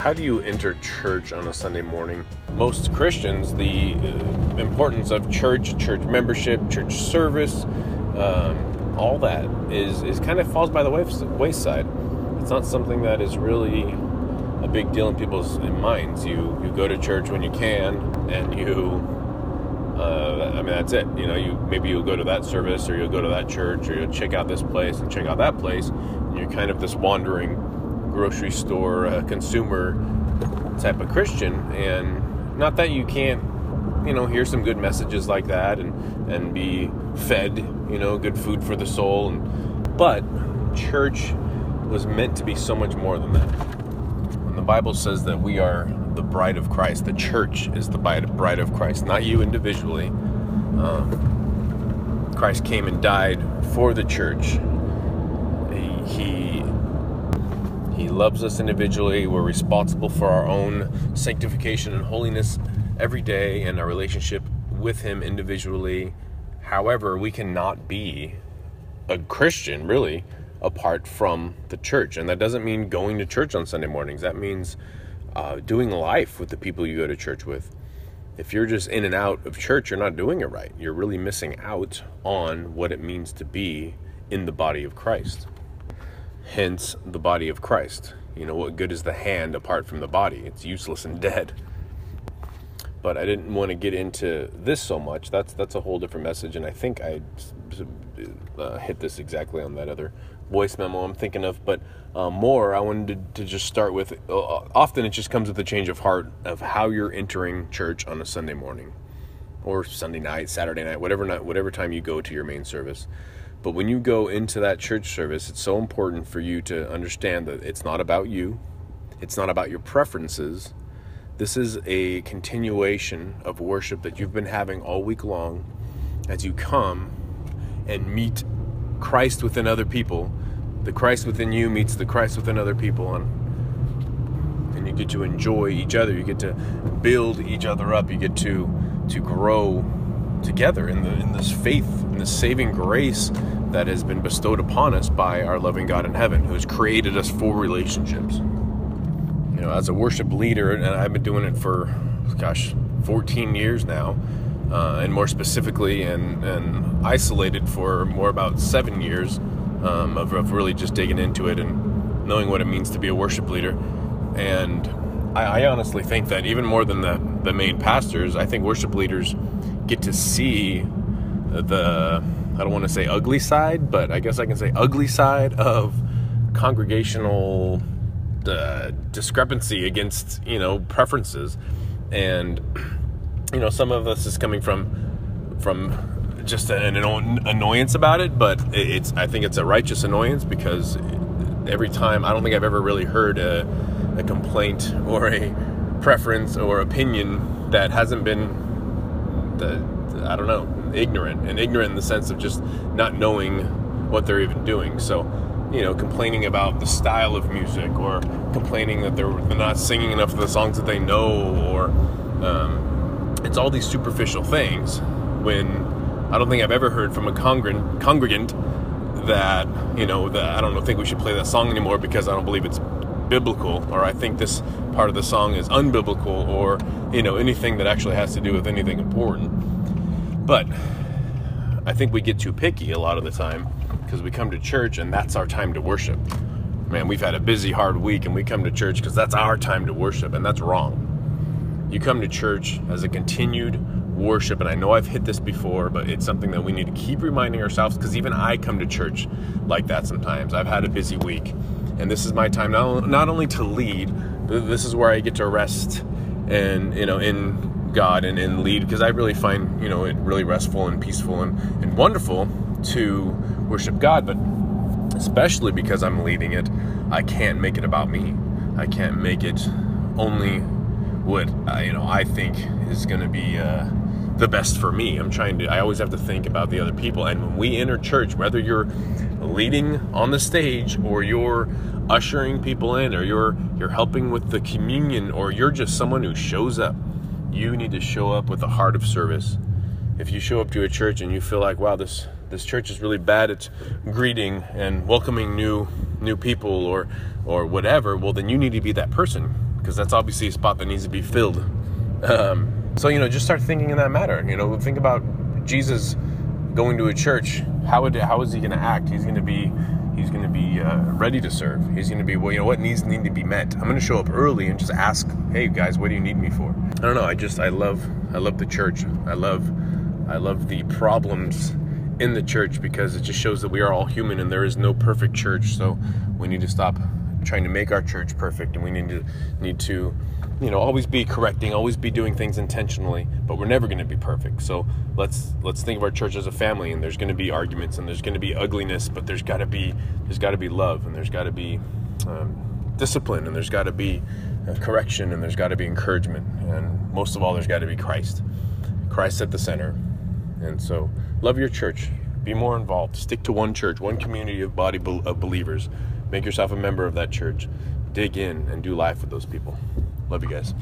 How do you enter church on a Sunday morning? Most Christians, the uh, importance of church, church membership, church service, um, all that is, is kind of falls by the wayside. It's not something that is really a big deal in people's minds. You you go to church when you can, and you. Uh, I mean, that's it. You know, you maybe you'll go to that service, or you'll go to that church, or you'll check out this place and check out that place. And you're kind of this wandering grocery store uh, consumer type of Christian. And not that you can't, you know, hear some good messages like that and and be fed, you know, good food for the soul. And, but church was meant to be so much more than that. And the Bible says that we are the bride of Christ. The church is the bride of Christ, not you individually. Um, Christ came and died for the church. He, he he loves us individually. We're responsible for our own sanctification and holiness every day and our relationship with Him individually. However, we cannot be a Christian, really, apart from the church. And that doesn't mean going to church on Sunday mornings, that means uh, doing life with the people you go to church with. If you're just in and out of church, you're not doing it right. You're really missing out on what it means to be in the body of Christ hence the body of Christ. You know, what good is the hand apart from the body? It's useless and dead. But I didn't want to get into this so much. That's that's a whole different message, and I think I uh, hit this exactly on that other voice memo I'm thinking of. But uh, more, I wanted to, to just start with. Uh, often it just comes with a change of heart of how you're entering church on a Sunday morning, or Sunday night, Saturday night, whatever night, whatever time you go to your main service. But when you go into that church service, it's so important for you to understand that it's not about you, it's not about your preferences. This is a continuation of worship that you've been having all week long as you come and meet Christ within other people. The Christ within you meets the Christ within other people, and, and you get to enjoy each other. You get to build each other up. You get to to grow together in the in this faith, in this saving grace that has been bestowed upon us by our loving God in heaven, who has created us for relationships. You know, as a worship leader, and I've been doing it for, gosh, 14 years now, uh, and more specifically, and, and isolated for more about seven years um, of, of really just digging into it and knowing what it means to be a worship leader. And I, I honestly think that even more than the, the main pastors, I think worship leaders get to see the I don't want to say ugly side, but I guess I can say ugly side of congregational uh, discrepancy against you know preferences, and you know some of us is coming from from just an annoyance about it, but it's I think it's a righteous annoyance because every time I don't think I've ever really heard a, a complaint or a preference or opinion that hasn't been the I don't know ignorant and ignorant in the sense of just not knowing what they're even doing. So, you know, complaining about the style of music or complaining that they're, they're not singing enough of the songs that they know or um, it's all these superficial things when I don't think I've ever heard from a congregant, congregant that, you know, that I don't think we should play that song anymore because I don't believe it's biblical or I think this part of the song is unbiblical or, you know, anything that actually has to do with anything important. But I think we get too picky a lot of the time because we come to church and that's our time to worship. Man, we've had a busy, hard week and we come to church because that's our time to worship, and that's wrong. You come to church as a continued worship, and I know I've hit this before, but it's something that we need to keep reminding ourselves because even I come to church like that sometimes. I've had a busy week, and this is my time not, not only to lead, but this is where I get to rest and, you know, in God and, and lead because I really find you know it really restful and peaceful and, and wonderful to worship God but especially because I'm leading it I can't make it about me I can't make it only what uh, you know I think is going to be uh, the best for me. I'm trying to I always have to think about the other people. And when we enter church whether you're leading on the stage or you're ushering people in or you're you're helping with the communion or you're just someone who shows up You need to show up with a heart of service. If you show up to a church and you feel like, wow, this this church is really bad at greeting and welcoming new new people or or whatever, well then you need to be that person because that's obviously a spot that needs to be filled. Um, so you know, just start thinking in that matter. You know, think about Jesus going to a church. How would how is he going to act? He's going to be he's going to be uh, ready to serve. He's going to be well. You know what needs need to be met. I'm going to show up early and just ask, hey guys, what do you need me for? I don't know. I just I love I love the church. I love I love the problems in the church because it just shows that we are all human and there is no perfect church. So we need to stop trying to make our church perfect and we need to need to you know always be correcting always be doing things intentionally but we're never going to be perfect. So let's let's think of our church as a family and there's going to be arguments and there's going to be ugliness but there's got to be there's got to be love and there's got to be um, discipline and there's got to be uh, correction and there's got to be encouragement and most of all there's got to be christ. Christ at the center. And so love your church. Be more involved. Stick to one church one community of body of believers make yourself a member of that church dig in and do life with those people Love you guys.